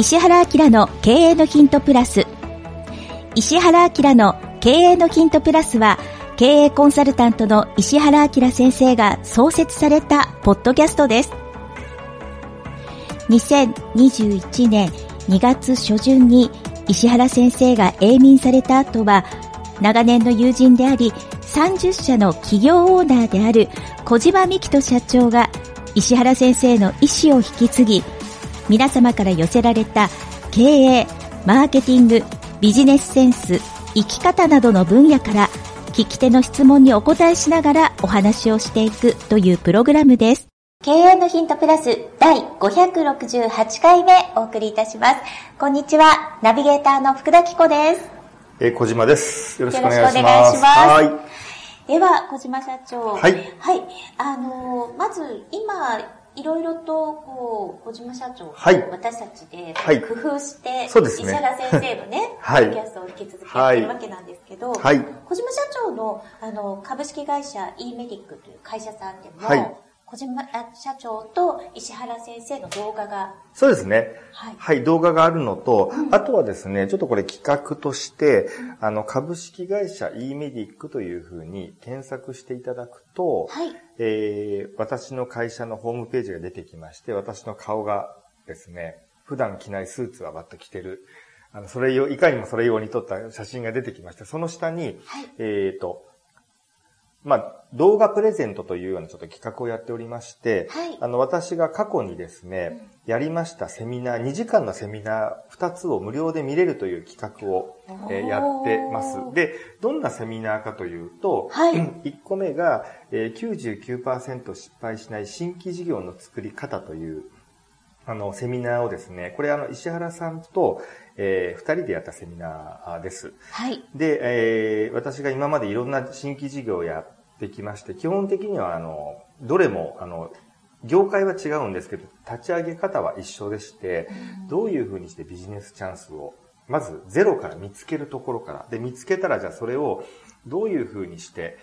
石原明の経営のヒントプラス。石原明の経営のヒントプラスは経営コンサルタントの石原明先生が創設されたポッドキャストです。2021年2月初旬に石原先生が永眠された後は長年の友人であり30社の企業オーナーである小島美希人社長が石原先生の意思を引き継ぎ皆様から寄せられた経営、マーケティング、ビジネスセンス、生き方などの分野から聞き手の質問にお答えしながらお話をしていくというプログラムです。経営のヒントプラス第568回目お送りいたします。こんにちは、ナビゲーターの福田紀子です。えー、小島です。よろしくお願いします。よろしくお願いします。はい。では、小島社長。はい。はい。あのー、まず、今、いろいろと、こう、小島社長はい、私たちで工夫して、そうですね。石原先生のね、はい、キャストを引き続きやってるわけなんですけど、はい、小島社長の、あの、株式会社 e メディックという会社さんでも、はい、小島社長と石原先生の動画が。そうですね。はい。はい、動画があるのと、うん、あとはですね、ちょっとこれ企画として、うん、あの、株式会社 e メディックというふうに検索していただくと、はい。えー、私の会社のホームページが出てきまして、私の顔がですね、普段着ないスーツはバッと着てる、あの、それ用、いかにもそれ用に撮った写真が出てきまして、その下に、はい、えっ、ー、と、まあ、動画プレゼントというようなちょっと企画をやっておりまして、はい、あの、私が過去にですね、やりましたセミナー、2時間のセミナー2つを無料で見れるという企画を、えー、やってます。で、どんなセミナーかというと、はい、1個目が、えー、99%失敗しない新規事業の作り方という、あの、セミナーをですね、これあの、石原さんと、えー、二人でやったセミナーです。はい。で、えー、私が今までいろんな新規事業をやってきまして、基本的には、あの、どれも、あの、業界は違うんですけど、立ち上げ方は一緒でして、どういうふうにしてビジネスチャンスを、まずゼロから見つけるところから、で、見つけたらじゃあそれをどういうふうにして、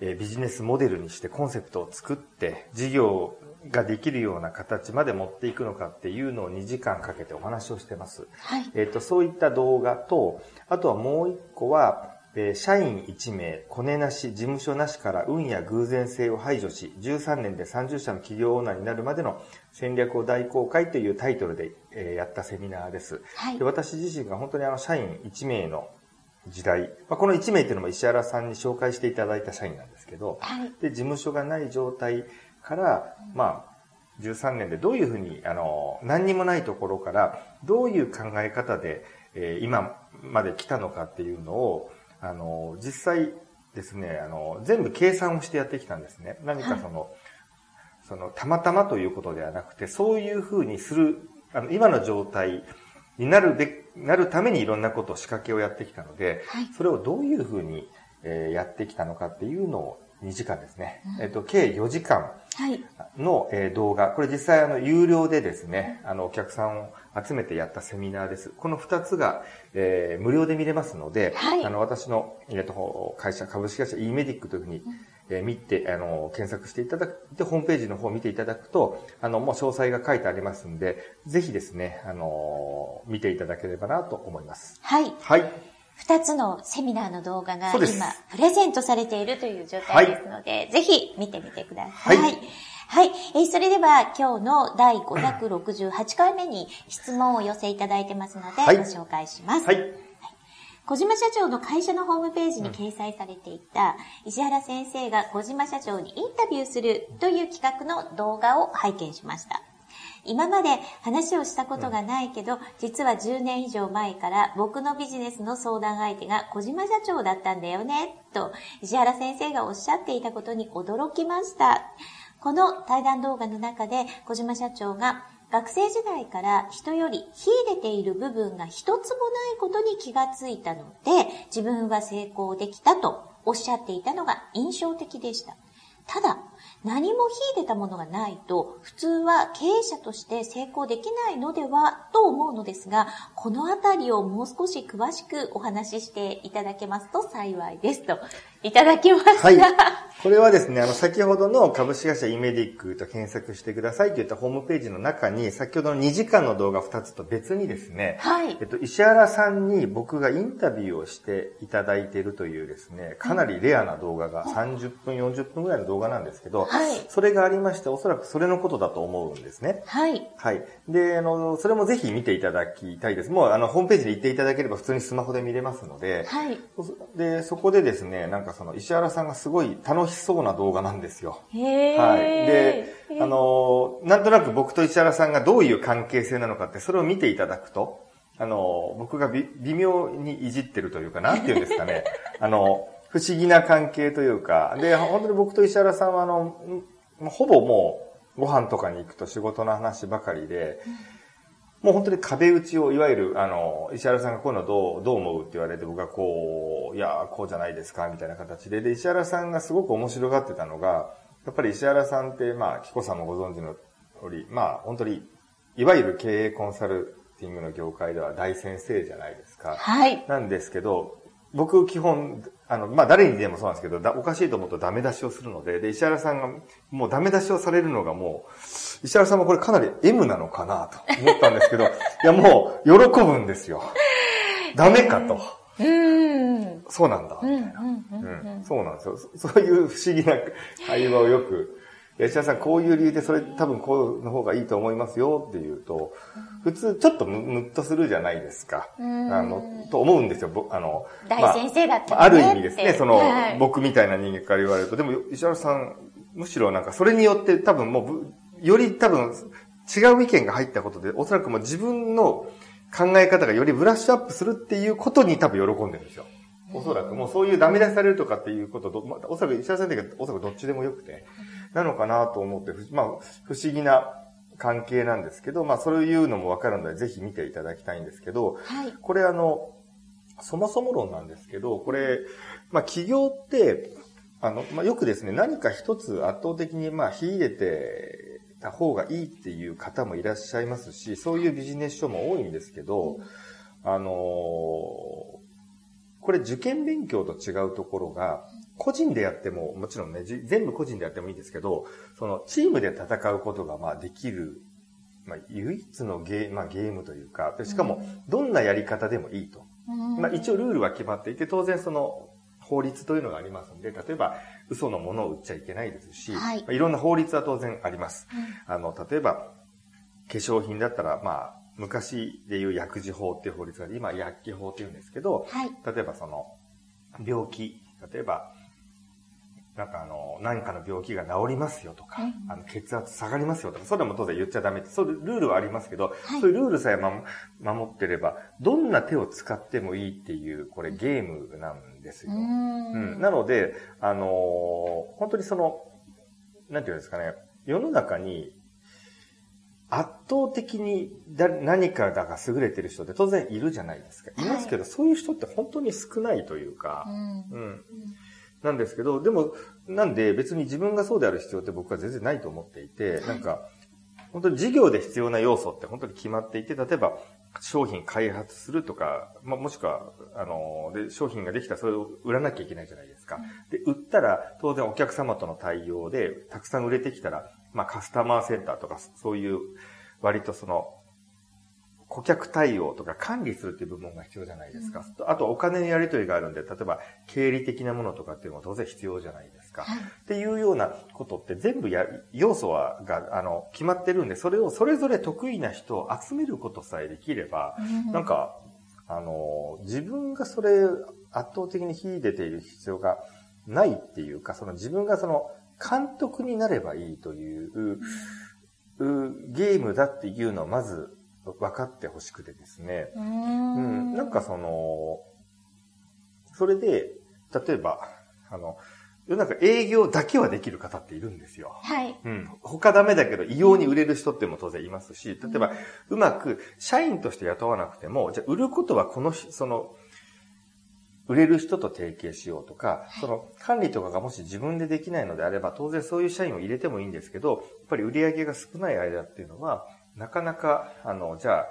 えー、ビジネスモデルにしてコンセプトを作って、事業ができるような形まで持っていくのかっていうのを2時間かけてお話をしてます。はい。えっ、ー、と、そういった動画と、あとはもう一個は、えー、社員1名、コネなし、事務所なしから運や偶然性を排除し、13年で30社の企業オーナーになるまでの戦略を大公開というタイトルで、えー、やったセミナーです。はい、で私自身が本当にあの社員1名の時代、まあ、この1名っていうのも石原さんに紹介していただいた社員なんですけど、はい、で、事務所がない状態から、まあ、13年でどういうふうに、あの、何にもないところから、どういう考え方で、えー、今まで来たのかっていうのを、あの、実際ですね、あの、全部計算をしてやってきたんですね。何かその、はい、その、たまたまということではなくて、そういうふうにする、あの、今の状態になるべ、なるためにいろんなことを仕掛けをやってきたので、はい、それをどういうふうに、えー、やってきたのかっていうのを2時間ですね。うん、えっと、計4時間の、え動画、これ実際あの、有料でですね、あの、お客さんを集めてやったセミナーです。この2つが、えー、無料で見れますので、はい、あの、私の、えっと、会社、株式会社 e メディックというふうに、えー、見て、あの、検索していただく、で、ホームページの方を見ていただくと、あの、もう詳細が書いてありますんで、ぜひですね、あの、見ていただければなと思います。はい。はい。二つのセミナーの動画が今、プレゼントされているという状態ですので、はい、ぜひ見てみてください。はい。はい。えー、それでは今日の第568回目に質問を寄せいただいてますので、ご紹介します。はい。小島社長の会社のホームページに掲載されていた、石原先生が小島社長にインタビューするという企画の動画を拝見しました。今まで話をしたことがないけど、実は10年以上前から僕のビジネスの相談相手が小島社長だったんだよね、と石原先生がおっしゃっていたことに驚きました。この対談動画の中で小島社長が学生時代から人より秀でている部分が一つもないことに気がついたので、自分は成功できたとおっしゃっていたのが印象的でした。ただ、何も秀でたものがないと、普通は経営者として成功できないのではと思うのですが、このあたりをもう少し詳しくお話ししていただけますと幸いですと、いただきました。はい。これはですね、あの、先ほどの株式会社イメディックと検索してくださいといったホームページの中に、先ほどの2時間の動画2つと別にですね、はい。えっと、石原さんに僕がインタビューをしていただいているというですね、かなりレアな動画が30分、40分ぐらいの動画なんですけど、はい。それがありまして、おそらくそれのことだと思うんですね。はい。はい。で、あの、それもぜひ見ていただきたいです。もう、あの、ホームページで行っていただければ普通にスマホで見れますので、はい。で、そこでですね、なんかその、石原さんがすごい楽しそうな動画なんですよ。へはい。で、あの、なんとなく僕と石原さんがどういう関係性なのかって、それを見ていただくと、あの、僕が微妙にいじってるというか、なんていうんですかね。あの、不思議な関係というか、で、本当に僕と石原さんは、あの、ほぼもう、ご飯とかに行くと仕事の話ばかりで、もう本当に壁打ちを、いわゆる、あの、石原さんがこういうのどう、どう思うって言われて、僕がこう、いや、こうじゃないですか、みたいな形で、で、石原さんがすごく面白がってたのが、やっぱり石原さんって、まあ、キコさんもご存知の通り、まあ、本当に、いわゆる経営コンサルティングの業界では大先生じゃないですか。はい。なんですけど、僕基本、あの、まあ、誰にでもそうなんですけど、おかしいと思うとダメ出しをするので、で、石原さんが、もうダメ出しをされるのがもう、石原さんもこれかなり M なのかなと思ったんですけど、いやもう、喜ぶんですよ。ダメかと。うん、そうなんだ、みたいな、うんそうなんですよ。そういう不思議な会話をよく、石原さんこういう理由でそれ多分こうの方がいいと思いますよって言うと、普通ちょっとムムッとするじゃないですか。あの、と思うんですよ。あの、大先生だった、ね、まあ、ある意味ですね、その、はい、僕みたいな人間から言われると、でも石原さん、むしろなんかそれによって多分もう、より多分違う意見が入ったことで、おそらくもう自分の考え方がよりブラッシュアップするっていうことに多分喜んでるんですよ。おそらくもうそういうダメ出しされるとかっていうことと、まあ、おそらく石原さんっておそらくどっちでもよくて、なのかなと思って、まあ、不思議な関係なんですけど、まあ、そういうのもわかるので、ぜひ見ていただきたいんですけど、はい、これあの、そもそも論なんですけど、これ、まあ、企業って、あの、まあ、よくですね、何か一つ圧倒的に、まあ、秀でてた方がいいっていう方もいらっしゃいますし、そういうビジネス書も多いんですけど、あのこれ受験勉強と違うところが、個人でやっても、もちろんね、全部個人でやってもいいんですけど、そのチームで戦うことがまあできる、まあ唯一のゲー,、まあ、ゲームというか、でしかもどんなやり方でもいいと。まあ一応ルールは決まっていて、当然その法律というのがありますんで、例えば嘘のものを売っちゃいけないですし、はい、まあ、いろんな法律は当然あります。うん、あの、例えば、化粧品だったら、まあ、昔でいう薬事法っていう法律があり、今薬機法っていうんですけど、はい、例えばその、病気、例えば、なんかあの、何かの病気が治りますよとか、あの血圧下がりますよとか、それも当然言っちゃダメって、そういうルールはありますけど、はい、そういうルールさえ守ってれば、どんな手を使ってもいいっていう、これゲームなんですよ。うん,、なので、あの本当にその、なんていうんですかね、世の中に圧倒的に何かだが優れてる人って当然いるじゃないですか。いますけど、はい、そういう人って本当に少ないというか、うん、うんなんですけど、でも、なんで別に自分がそうである必要って僕は全然ないと思っていて、なんか、本当に事業で必要な要素って本当に決まっていて、例えば商品開発するとか、ま、もしくは、あの、で、商品ができたらそれを売らなきゃいけないじゃないですか。で、売ったら当然お客様との対応で、たくさん売れてきたら、まあ、カスタマーセンターとか、そういう割とその、客対応とか管理するっていう部分が必要じゃないですか。うん、あとお金のやり取りがあるんで、例えば経理的なものとかっていうのも当然必要じゃないですか。はい、っていうようなことって全部や、要素は、が、あの、決まってるんで、それをそれぞれ得意な人を集めることさえできれば、うん、なんか、あの、自分がそれ圧倒的に秀でている必要がないっていうか、その自分がその監督になればいいという、うん、ゲームだっていうのをまず分かってほしくてですね。うん,、なんかその、それで、例えば、あの、世の中営業だけはできる方っているんですよ。はい。うん。他ダメだけど異様に売れる人っても当然いますし、例えば、うまく社員として雇わなくても、じゃあ売ることはこの、その、売れる人と提携しようとか、その管理とかがもし自分でできないのであれば、当然そういう社員を入れてもいいんですけど、やっぱり売り上げが少ない間っていうのは、なかなか、あの、じゃあ、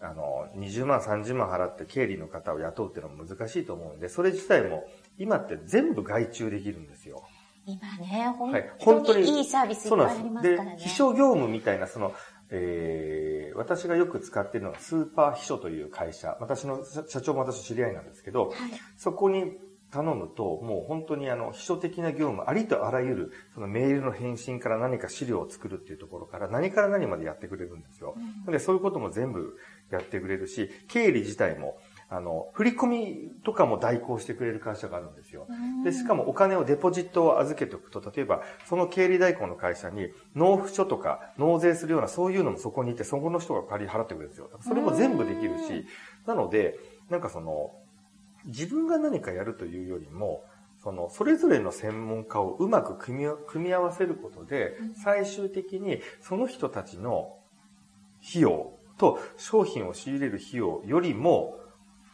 あの、20万、30万払って経理の方を雇うっていうのも難しいと思うんで、それ自体も今って全部外注できるんですよ。今ね、本当にいいサービスいっぱいありますからね。で、秘書業務みたいな、その、えー、私がよく使っているのはスーパー秘書という会社、私の社長も私知り合いなんですけど、はい、そこに頼むと、もう本当にあの、秘書的な業務、ありとあらゆる、そのメールの返信から何か資料を作るっていうところから、何から何までやってくれるんですよ。うん、で、そういうことも全部やってくれるし、経理自体も、あの、振り込みとかも代行してくれる会社があるんですよ。で、しかもお金をデポジットを預けておくと、例えば、その経理代行の会社に納付書とか納税するようなそういうのもそこにいて、そこの人が借り払ってくれるんですよ。それも全部できるし、なので、なんかその、自分が何かやるというよりも、その、それぞれの専門家をうまく組み組み合わせることで、最終的にその人たちの費用と商品を仕入れる費用よりも、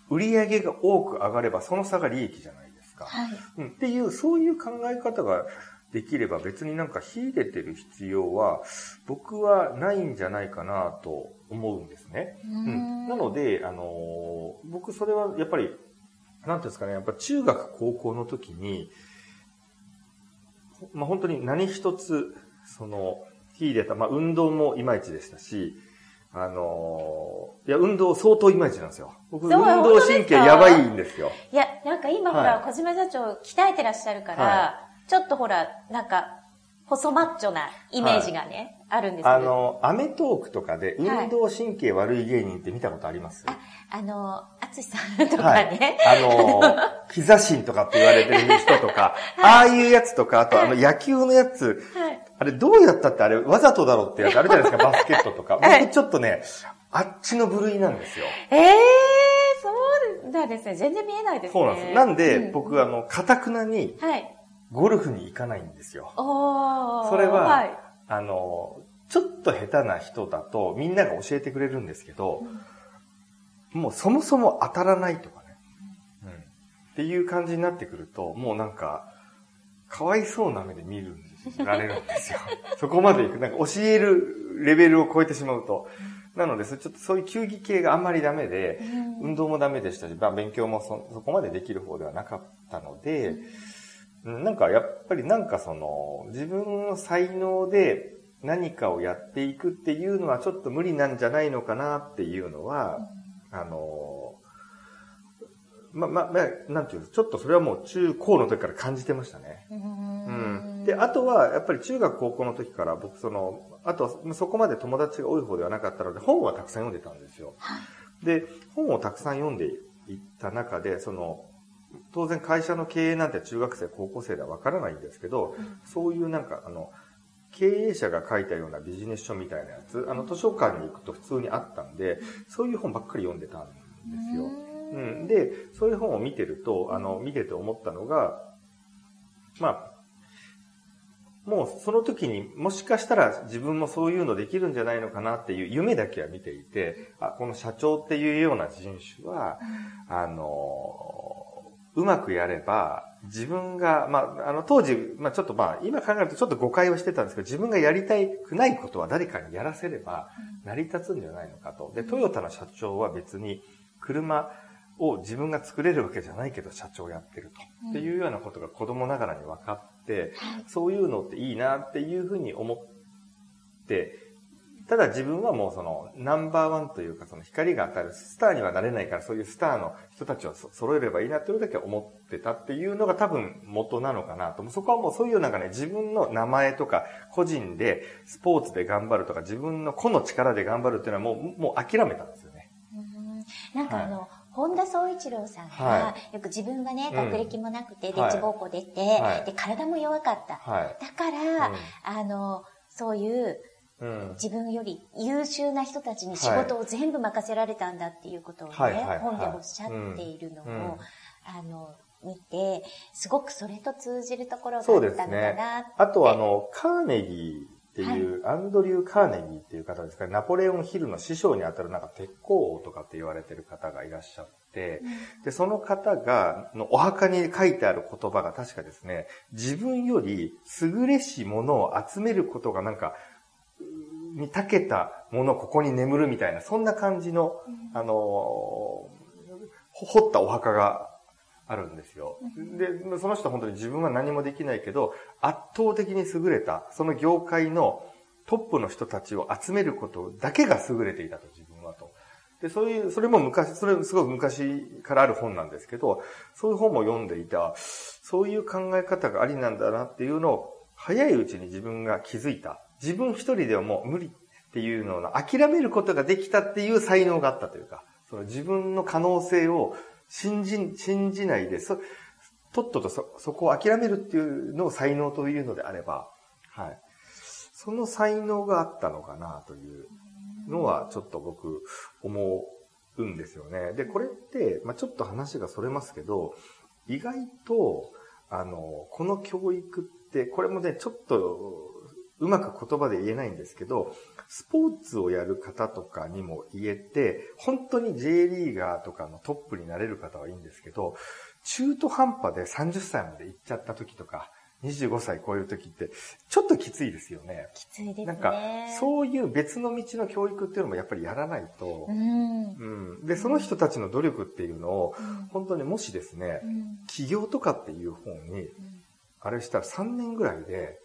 売り上げが多く上がればその差が利益じゃないですか。はい。うん、っていう、そういう考え方ができれば別になんか秀でてる必要は僕はないんじゃないかなと思うんですね。うん、なので、あのー、僕それはやっぱりなんていうんですかね、やっぱ中学、高校の時に、まあ本当に何一つ、その、秀でた、まあ運動もいまいちでしたし、あのー、いや、運動相当いまいちなんですよ。僕、運動神経やばいんですよ。いや、なんか今ほら、小島社長鍛えてらっしゃるから、はい、ちょっとほら、なんか、細マッチョなイメージがね、はい、あるんですけど。あの、アメトークとかで運動神経悪い芸人って見たことあります、はい、あ、あの、あつしさんとかね。はい、あの、膝神とかって言われてる人とか、ああいうやつとか、あとあの野球のやつ、あれどうやったってあれわざとだろうってやつあるじゃないですか、バスケットとか。僕ちょっとね、あっちの部類なんですよ。ええー、そうだですね。全然見えないですね。そうなんです。なんで、うん、僕、あの、かたくなに、はい。ゴルフに行かないんですよ。それは、はい、あの、ちょっと下手な人だとみんなが教えてくれるんですけど、うん、もうそもそも当たらないとかね、うん。っていう感じになってくると、もうなんか、かわいそうな目で見るられるんですよ。そこまで行く。なんか教えるレベルを超えてしまうと。なので、ちょっとそういう球技系があんまりダメで、運動もダメでしたし、まあ勉強もそそこまでできる方ではなかったので、なんかやっぱりなんかその、自分の才能で何かをやっていくっていうのはちょっと無理なんじゃないのかなっていうのは、あの、ま、ま、ま、なんていうちょっとそれはもう中高の時から感じてましたね。うん。で、あとは、やっぱり中学高校の時から僕その、あと、そこまで友達が多い方ではなかったので、本はたくさん読んでたんですよ。で、本をたくさん読んでいった中で、その、当然会社の経営なんて中学生、高校生ではわからないんですけど、うん、そういうなんか、あの、経営者が書いたようなビジネス書みたいなやつ、あの図書館に行くと普通にあったんで、そういう本ばっかり読んでたんですよ。うん、で、そういう本を見てると、あの、見てて思ったのが、まあ、もうその時にもしかしたら自分もそういうのできるんじゃないのかなっていう夢だけは見ていて、あ、この社長っていうような人種は、あの、うまくやれば、自分が、まあ、あの、当時、まあ、ちょっとまあ、今考えるとちょっと誤解をしてたんですけど、自分がやりたくないことは誰かにやらせれば、成り立つんじゃないのかと。で、トヨタの社長は別に、車を自分が作れるわけじゃないけど、社長やってると。っていうようなことが子供ながらに分かって、そういうのっていいなっていうふうに思って、ただ自分はもうそのナンバーワンというかその光が当たるスターにはなれないからそういうスターの人たちを揃えればいいなっていうだけ思ってたっていうのが多分元なのかなと。そこはもうそういうなんかね、自分の名前とか個人でスポーツで頑張るとか自分の個の力で頑張るっていうのはもう、もう諦めたんですよね。なんかあの、はい。本田宗一郎さんが、はい、よく自分がね、学歴もなくて、で、地方校出て、はい、で、体も弱かった。はい、だから、うん、あの、そういう、自分より優秀な人たちに仕事を全部任せられたんだっていうことをね、本でおっしゃっているのを、あの、見て、すごくそれと通じるところがあったのかなね、あとあの、カーネギーっていう、アンドリュー・カーネギーっていう方ですかね、ナポレオン・ヒルの師匠にあたるなんか鉄鋼王とかって言われてる方がいらっしゃって、で、その方が、のお墓に書いてある言葉が確かですね、自分より優れし者を集めることがなんか、に長けたものここに眠るみたいな、そんな感じの、あの、掘ったお墓があるんですよ。で、その人は本当に自分は何もできないけど、圧倒的に優れた、その業界のトップの人たちを集めることだけが優れていたと、自分はと。で、そういう、それも昔、それすごく昔からある本なんですけど、そういう本も読んでいた、そういう考え方がありなんだなっていうのを、早いうちに自分が気づいた。自分一人ではもう無理っていうのを諦めることができたっていう才能があったというか、その自分の可能性を信じ、信じないで、そ、とっととそ、そこを諦めるっていうのを才能というのであれば、はい。その才能があったのかなというのは、ちょっと僕、思うんですよね。で、これって、まあちょっと話がそれますけど、意外と、あの、この教育って、これもね、ちょっと、うまく言葉で言えないんですけど、スポーツをやる方とかにも言えて、本当に J リーガーとかのトップになれる方はいいんですけど、中途半端で30歳まで行っちゃった時とか、25歳超える時って、ちょっときついですよね。きついですね。なんか、そういう別の道の教育っていうのもやっぱりやらないと、うん、うん、で、その人たちの努力っていうのを、本当にもしですね、うん、起業とかっていう本に、あれしたら3年ぐらいで、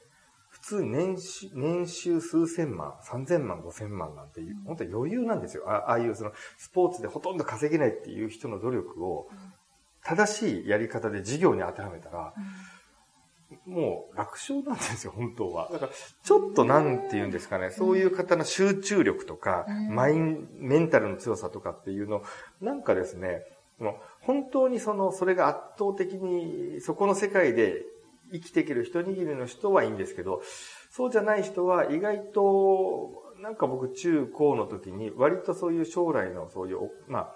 通年収、年収数千万、三千万、五千万なんていう、本当に余裕なんですよ。ああいうその、スポーツでほとんど稼げないっていう人の努力を、正しいやり方で事業に当てはめたら、もう楽勝なんですよ、本当は。だから、ちょっとなんて言うんですかね、そういう方の集中力とか、マイン、メンタルの強さとかっていうの、なんかですね、本当にその、それが圧倒的に、そこの世界で生きていける一握りの人はいいんですけど、そうじゃない人は意外と、なんか僕中高の時に割とそういう将来のそういう、まあ、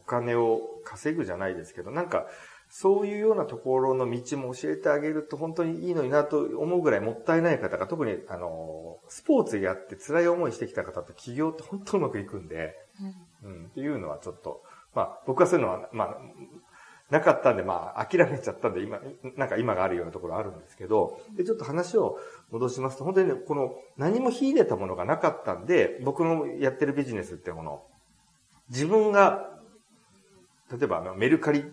お金を稼ぐじゃないですけど、なんか、そういうようなところの道も教えてあげると本当にいいのになと思うぐらいもったいない方が、特にあの、スポーツやって辛い思いしてきた方って起業って本当うまくいくんで、うん、うん、っていうのはちょっと、まあ僕はそういうのは、まあ、なかったんで、まあ、諦めちゃったんで、今、なんか今があるようなところあるんですけど、で、ちょっと話を戻しますと、本当にね、この、何も秀でたものがなかったんで、僕のやってるビジネスってこの、自分が、例えば、メルカリ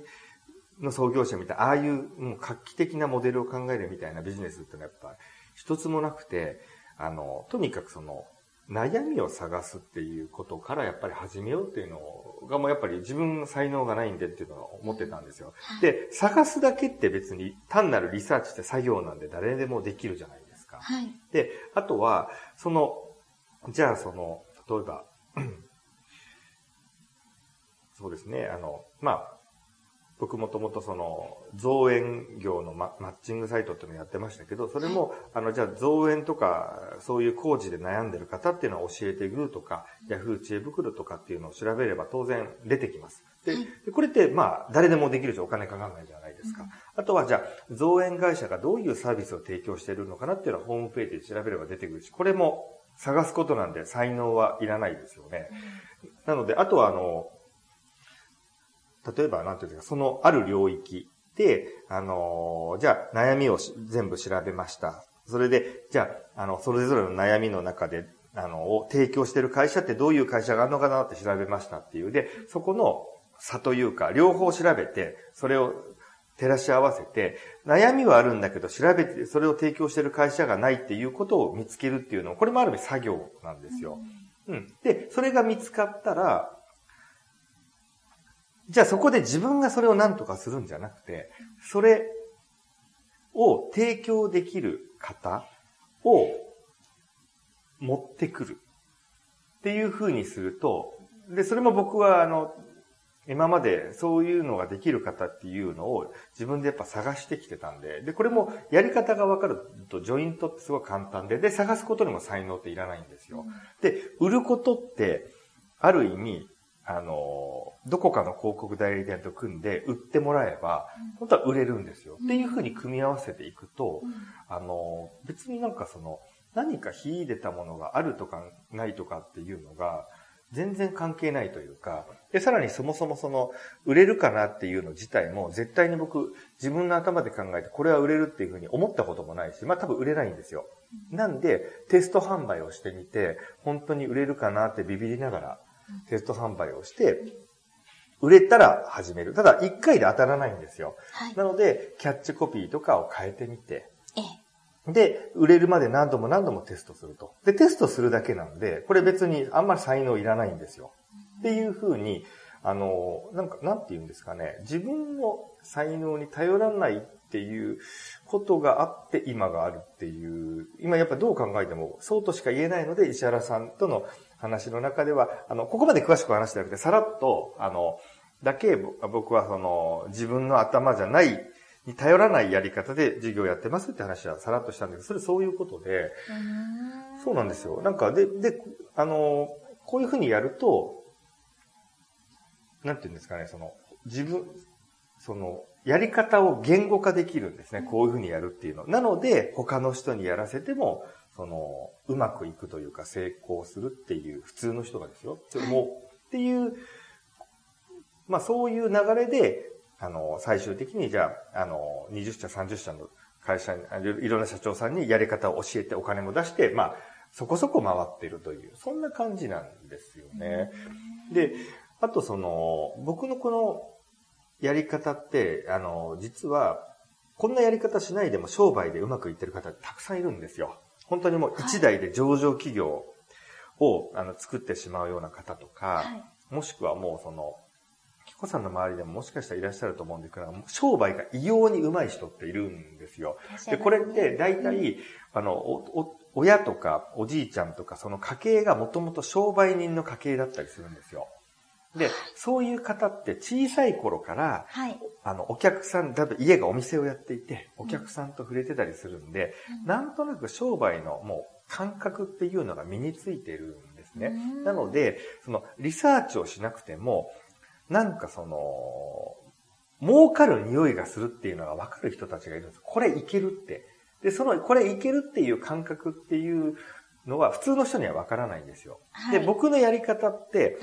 の創業者みたいな、ああいう、もう画期的なモデルを考えるみたいなビジネスってのはやっぱ、一つもなくて、あの、とにかくその、悩みを探すっていうことからやっぱり始めようっていうのをがもうやっぱり自分の才能がないんでっていうのは思ってたんですよ。で、探すだけって別に単なるリサーチって作業なんで誰でもできるじゃないですか。はい、で、あとは、その、じゃあその、例えば、そうですね、あの、まあ、僕もともとその造園業のマッチングサイトっていうのをやってましたけど、それも、あの、じゃあ造園とか、そういう工事で悩んでる方っていうのを教えているとか、ヤフー知恵袋とかっていうのを調べれば当然出てきます。で、これってまあ、誰でもできるしお金かかんないじゃないですか。あとはじゃあ、造園会社がどういうサービスを提供しているのかなっていうのはホームページで調べれば出てくるし、これも探すことなんで才能はいらないですよね。なので、あとはあの、例えば、なんていうんですか、そのある領域で、あの、じゃあ悩みを全部調べました。それで、じゃあ、あの、それぞれの悩みの中で、あの、を提供している会社ってどういう会社があるのかなって調べましたっていう。で、そこの差というか、両方調べて、それを照らし合わせて、悩みはあるんだけど、調べて、それを提供している会社がないっていうことを見つけるっていうのは、これもある意味作業なんですよ。うん。で、それが見つかったら、じゃあそこで自分がそれを何とかするんじゃなくて、それを提供できる方を持ってくるっていう風にすると、で、それも僕はあの、今までそういうのができる方っていうのを自分でやっぱ探してきてたんで、で、これもやり方がわかるとジョイントってすごい簡単で、で、探すことにも才能っていらないんですよ。で、売ることって、ある意味、あの、どこかの広告代理店と組んで売ってもらえば、本当は売れるんですよ。っていうふうに組み合わせていくと、あの、別になんかその、何か秀でたものがあるとかないとかっていうのが、全然関係ないというか、で、さらにそもそもその、売れるかなっていうの自体も、絶対に僕、自分の頭で考えて、これは売れるっていうふうに思ったこともないし、まあ多分売れないんですよ。なんで、テスト販売をしてみて、本当に売れるかなってビビりながら、テスト販売をして、売れたら始める。ただ、一回で当たらないんですよ。はい、なので、キャッチコピーとかを変えてみて、で、売れるまで何度も何度もテストすると。で、テストするだけなんで、これ別にあんまり才能いらないんですよ。っていうふうに、あの、なんか、なんて言うんですかね。自分の才能に頼らないっていうことがあって今があるっていう、今やっぱどう考えてもそうとしか言えないので、石原さんとの話の中では、あの、ここまで詳しく話してなくて、さらっと、あの、だけ僕はその、自分の頭じゃないに頼らないやり方で授業やってますって話はさらっとしたんだけど、それそういうことで、そうなんですよ。なんか、で、で、あの、こういうふうにやると、なんていうんですかね、その、自分、その、やり方を言語化できるんですね。こういうふうにやるっていうの。なので、他の人にやらせても、その、うまくいくというか成功するっていう、普通の人がですよ。もう、っていう、まあそういう流れで、あの、最終的にじゃあ、あの、20社、30社の会社に、いろんな社長さんにやり方を教えてお金も出して、まあ、そこそこ回ってるという、そんな感じなんですよね。で、あとその、僕のこのやり方って、あの、実は、こんなやり方しないでも商売でうまくいってる方たくさんいるんですよ。本当にもう一台で上場企業を、あの作ってしまうような方とか、はい、もしくはもうその、キコさんの周りでももしかしたらいらっしゃると思うんですけど、商売が異様に上手い人っているんですよ。で、これって大体、あの、お、親とかおじいちゃんとかその家系がもともと商売人の家系だったりするんですよ。で、そういう方って小さい頃から、はい、あの、お客さん、例えば家がお店をやっていて、お客さんと触れてたりするんで、うん、なんとなく商売のもう感覚っていうのが身についてるんですね。なので、そのリサーチをしなくても、なんかその、儲かる匂いがするっていうのが分かる人たちがいるんです。これいけるって。で、その、これいけるっていう感覚っていうのは普通の人には分からないんですよ。はい、で、僕のやり方って、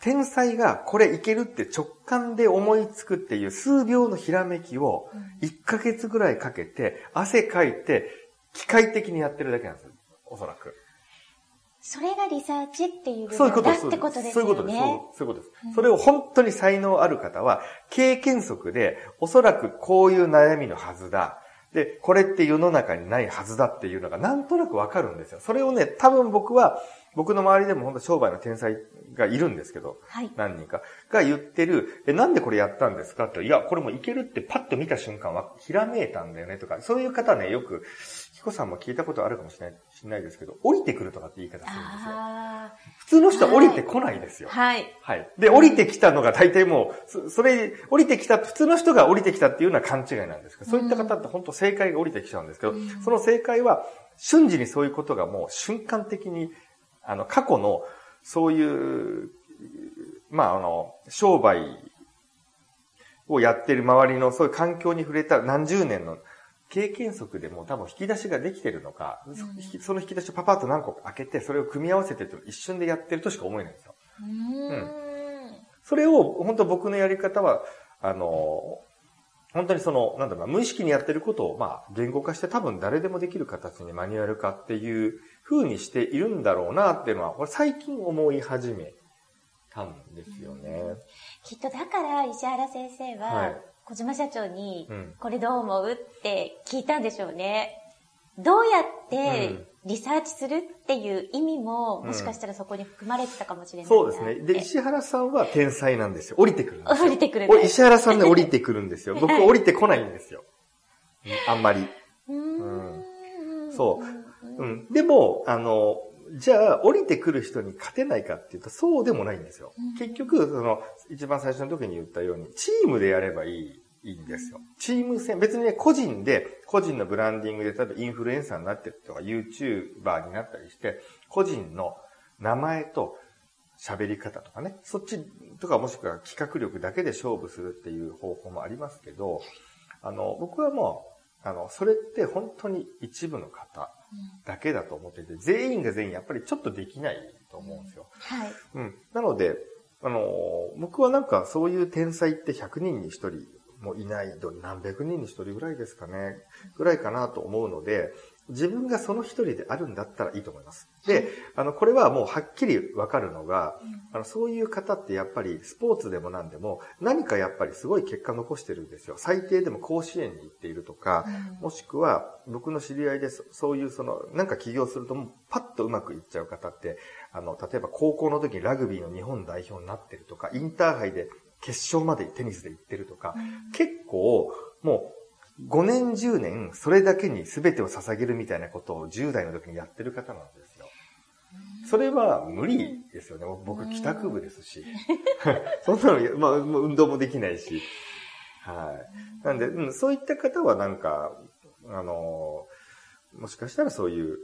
天才がこれいけるって直感で思いつくっていう数秒のひらめきを1ヶ月ぐらいかけて汗かいて機械的にやってるだけなんですよ。おそらく。それがリサーチっていう部分だってことですよね。そういうことです。そういうことです。うん、それを本当に才能ある方は、経験則で、おそらくこういう悩みのはずだ。で、これって世の中にないはずだっていうのがなんとなくわかるんですよ。それをね、多分僕は、僕の周りでも本当商売の天才がいるんですけど、はい、何人かが言ってる、え、なんでこれやったんですかって、いや、これもいけるってパッと見た瞬間はひらめいたんだよねとか、そういう方ね、よく、キコさんも聞いたことあるかもしれない、しないですけど、降りてくるとかって言い方するんですよ。普通の人は降りてこないですよ。はい。はい。で、降りてきたのが大体もう、それ、降りてきた、普通の人が降りてきたっていうのは勘違いなんですけど、そういった方って本当正解が降りてきちゃうんですけど、その正解は、瞬時にそういうことがもう瞬間的に、あの、過去の、そういう、まあ、あの、商売をやってる周りのそういう環境に触れた何十年の経験則でも多分引き出しができてるのか、うん、その引き出しをパパッと何個か開けて、それを組み合わせてと一瞬でやってるとしか思えないんですよ。うん,、それを、本当僕のやり方は、あの、本当にその、なんだろうな、無意識にやってることを、まあ、言語化して多分誰でもできる形にマニュアル化っていう風にしているんだろうなっていうのは、これ最近思い始めたんですよね。きっとだから石原先生は、はい小島社長に、これどう思うって聞いたんでしょうね。どうやってリサーチするっていう意味も、もしかしたらそこに含まれてたかもしれない、そうですね。で、石原さんは天才なんですよ。降りてくるんですよ。降りてくる、ね。石原さんで降りてくるんですよ。僕降りてこないんですよ。あんまり。うん、そう。うん。でも、あの、じゃあ、降りてくる人に勝てないかっていうと、そうでもないんですよ。結局、その、一番最初の時に言ったように、チームでやればいい。いいんですよ。チーム戦、別にね、個人で、個人のブランディングで、例えばインフルエンサーになってるとか、YouTuber になったりして、個人の名前と喋り方とかね、そっちとかもしくは企画力だけで勝負するっていう方法もありますけど、あの、僕はもあの、それって本当に一部の方だけだと思っていて、全員が全員やっぱりちょっとできないと思うんですよ。はい。うん。なので、あの、僕はなんかそういう天才って100人に1人もいない、何百人に1人ぐらいですかね、ぐらいかなと思うので、自分がその一人であるんだったらいいと思います。で、あの、これはもうはっきりわかるのが、あの、そういう方ってやっぱりスポーツでも何でも何かやっぱりすごい結果残してるんですよ。最低でも甲子園に行っているとか、もしくは僕の知り合いでそういうその、なんか起業するともうパッとうまくいっちゃう方って、あの、例えば高校の時にラグビーの日本代表になってるとか、インターハイで決勝までテニスで行ってるとか、結構もう5年10年それだけに全てを捧げるみたいなことを10代の時にやってる方なんですよ。それは無理ですよね。僕帰宅部ですし。そんなの、まあ、運動もできないし。はい。なんで、うん、そういった方はなんか、あの、もしかしたらそういう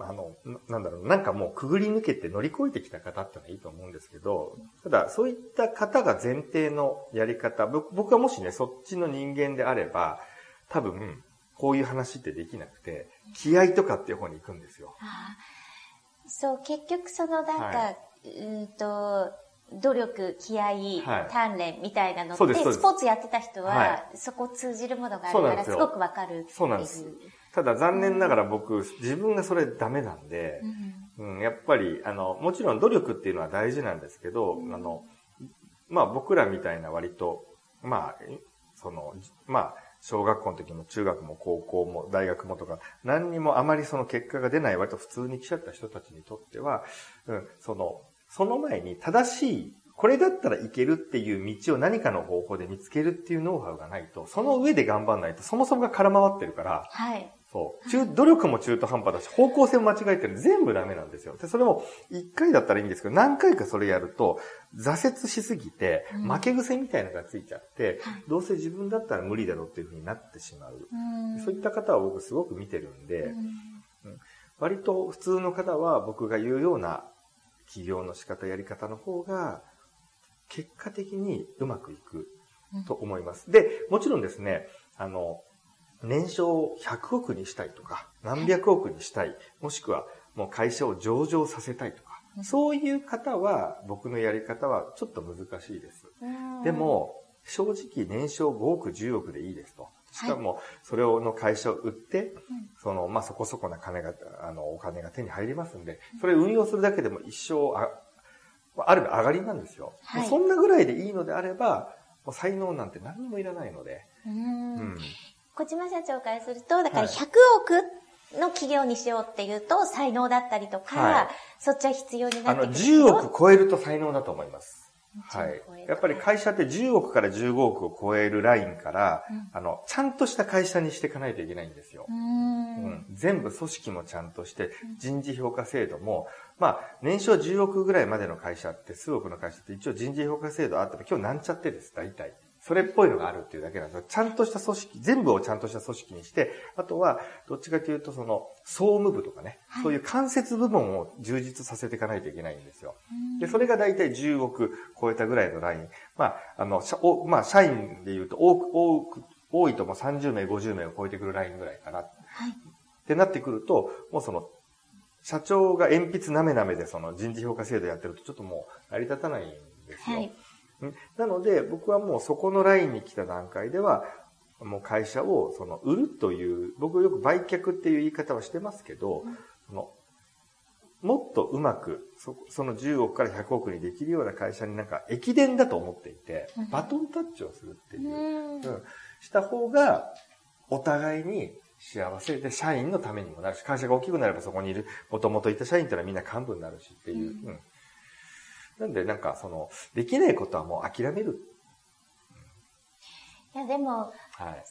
あの、なんだろう、なんかもうくぐり抜けて乗り越えてきた方ってのはいいと思うんですけど、ただそういった方が前提のやり方、僕はもしね、そっちの人間であれば、多分、こういう話ってできなくて、気合とかっていう方に行くんですよ。そう、結局そのなんか、はい、うんと、努力、気合、はい、鍛錬みたいなのって、スポーツやってた人は、はい、そこ通じるものがあるからすごくわかるそうなんです。ただ残念ながら僕、自分がそれダメなんで、うん、うん、やっぱり、あの、もちろん努力っていうのは大事なんですけど、うん、あの、まあ僕らみたいな割と、まあ、その、まあ、小学校の時も中学も高校も大学もとか、何にもあまりその結果が出ない割と普通に来ちゃった人たちにとっては、うん、その、その前に正しいこれだったらいけるっていう道を何かの方法で見つけるっていうノウハウがないと、その上で頑張んないと、そもそもが空回ってるから、はい。そう。中、努力も中途半端だし、方向性も間違えてる全部ダメなんですよ。で、それも一回だったらいいんですけど、何回かそれやると、挫折しすぎて、負け癖みたいなのがついちゃって、うん、どうせ自分だったら無理だろうっていうふうになってしまう。うん、そういった方は僕すごく見てるんで、うん、割と普通の方は僕が言うような起業の仕方、やり方の方が、結果的にうまくいくと思います。で、もちろんですね、あの、年商100億にしたいとか、何百億にしたい、もしくはもう会社を上場させたいとか、そういう方は、僕のやり方はちょっと難しいです。でも、正直年商5億、10億でいいですと。しかも、それをの会社を売って、その、まあ、そこそこな金が、あの、お金が手に入りますんで、それを運用するだけでも一生あ、ある意味上がりなんですよ。はい、そんなぐらいでいいのであれば、もう才能なんて何にもいらないので。うん。小島社長からすると、だから100億の企業にしようっていうと、才能だったりとか、はい、そっちは必要になってくる。あの、10億超えると才能だと思います。はい。やっぱり会社って10億から15億を超えるラインから、うん、あの、ちゃんとした会社にしていかないといけないんですよ。うん、全部組織もちゃんとして、人事評価制度も、まあ、年商10億ぐらいまでの会社って、数億の会社って一応人事評価制度あっても、今日なんちゃってです、大体。それっぽいのがあるっていうだけなんですよ。ちゃんとした組織、全部をちゃんとした組織にして、あとは、どっちかというと、その、総務部とかね、はい、そういう間接部門を充実させていかないといけないんですよ。で、それが大体10億超えたぐらいのライン。まあ、あの、おまあ、社員で言うと、多く、多く、多いとも30名、50名を超えてくるラインぐらいかな。はい。ってなってくると、もうその、社長が鉛筆なめなめでその人事評価制度やってるとちょっともう成り立たないんですよ。はい。なので、僕はもうそこのラインに来た段階では、もう会社をその売るという、僕よく売却っていう言い方はしてますけど、そのもっとうまくそ、その10億から100億にできるような会社になんか駅伝だと思っていて、バトンタッチをするっていう、うん、した方が、お互いに幸せで、社員のためにもなるし、会社が大きくなればそこにいる、もともといた社員ってのはみんな幹部になるしっていう。うん、うんなんでなんかその、できないことはもう諦める。いやでも、はい、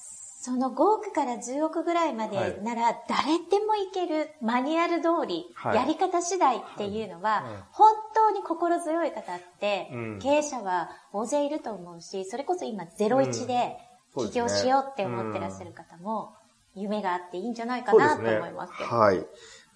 その5億から10億ぐらいまでなら、誰でもいけるマニュアル通り、やり方次第っていうのは、本当に心強い方って、経営者は大勢いると思うし、それこそ今01で起業しようって思ってらっしゃる方も、夢があっていいんじゃないかなと思いますけど。はい。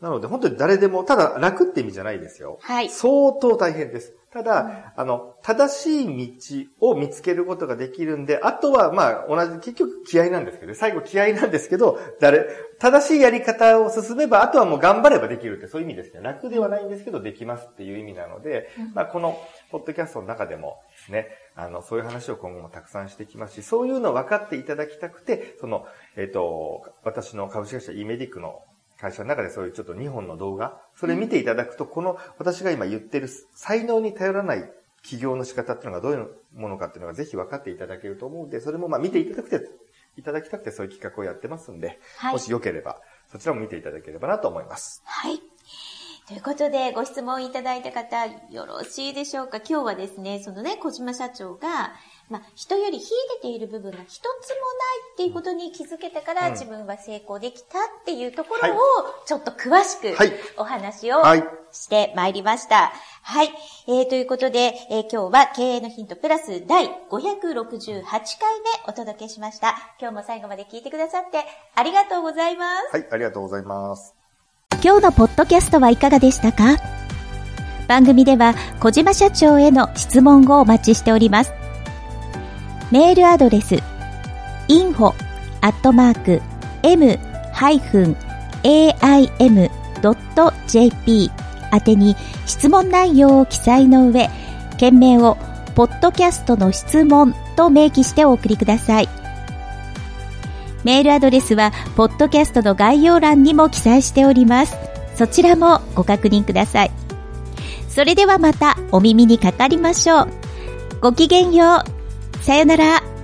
なので本当に誰でも、ただ楽って意味じゃないですよ。はい。相当大変です。ただ、うん、あの、正しい道を見つけることができるんで、あとは、まあ、同じ、結局気合なんですけど、最後気合なんですけど、誰、正しいやり方を進めば、あとはもう頑張ればできるって、そういう意味ですね。楽ではないんですけど、できますっていう意味なので、うん、まあ、この、ポッドキャストの中でもですね、あの、そういう話を今後もたくさんしていきますし、そういうのを分かっていただきたくて、その、えっ、ー、と、私の株式会社 e メディックの会社の中でそういうちょっと2本の動画、それ見ていただくと、この私が今言ってる才能に頼らない起業の仕方っていうのがどういうものかっていうのがぜひ分かっていただけると思うんで、それもまあ見ていただくて、いただきたくてそういう企画をやってますんで、はい、もしよければ、そちらも見ていただければなと思います。はい。ということで、ご質問いただいた方、よろしいでしょうか？今日はですね、そのね、小島社長が、まあ、人より秀でている部分が一つもないっていうことに気づけてから、自分は成功できたっていうところを、ちょっと詳しくお話をしてまいりました。はい。えー、ということで、えー、今日は経営のヒントプラス第568回目お届けしました。今日も最後まで聞いてくださってありがとうございます。はい、ありがとうございます。今日のポッドキャストはいかがでしたか？番組では小島社長への質問をお待ちしております。メールアドレス info.m-aim.jp 宛てに質問内容を記載の上、件名をポッドキャストの質問と明記してお送りください。メールアドレスは、ポッドキャストの概要欄にも記載しております。そちらもご確認ください。それではまたお耳にかかりましょう。ごきげんよう。さよなら。